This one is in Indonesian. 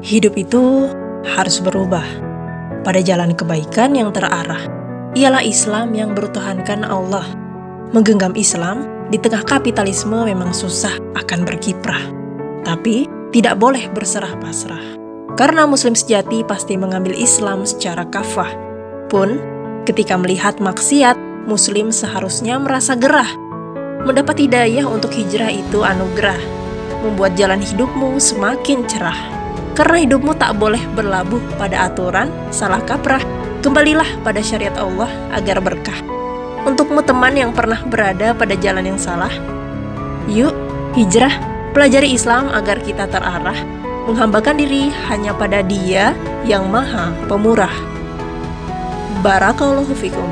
Hidup itu harus berubah pada jalan kebaikan yang terarah. Ialah Islam yang bertuhankan Allah. Menggenggam Islam di tengah kapitalisme memang susah akan berkiprah. Tapi tidak boleh berserah pasrah. Karena muslim sejati pasti mengambil Islam secara kafah. Pun, ketika melihat maksiat, muslim seharusnya merasa gerah. Mendapat hidayah untuk hijrah itu anugerah. Membuat jalan hidupmu semakin cerah. Karena hidupmu tak boleh berlabuh pada aturan, salah kaprah. Kembalilah pada syariat Allah agar berkah. Untukmu teman yang pernah berada pada jalan yang salah, yuk hijrah, pelajari Islam agar kita terarah, menghambakan diri hanya pada Dia yang Maha Pemurah. Barakallahu fikum.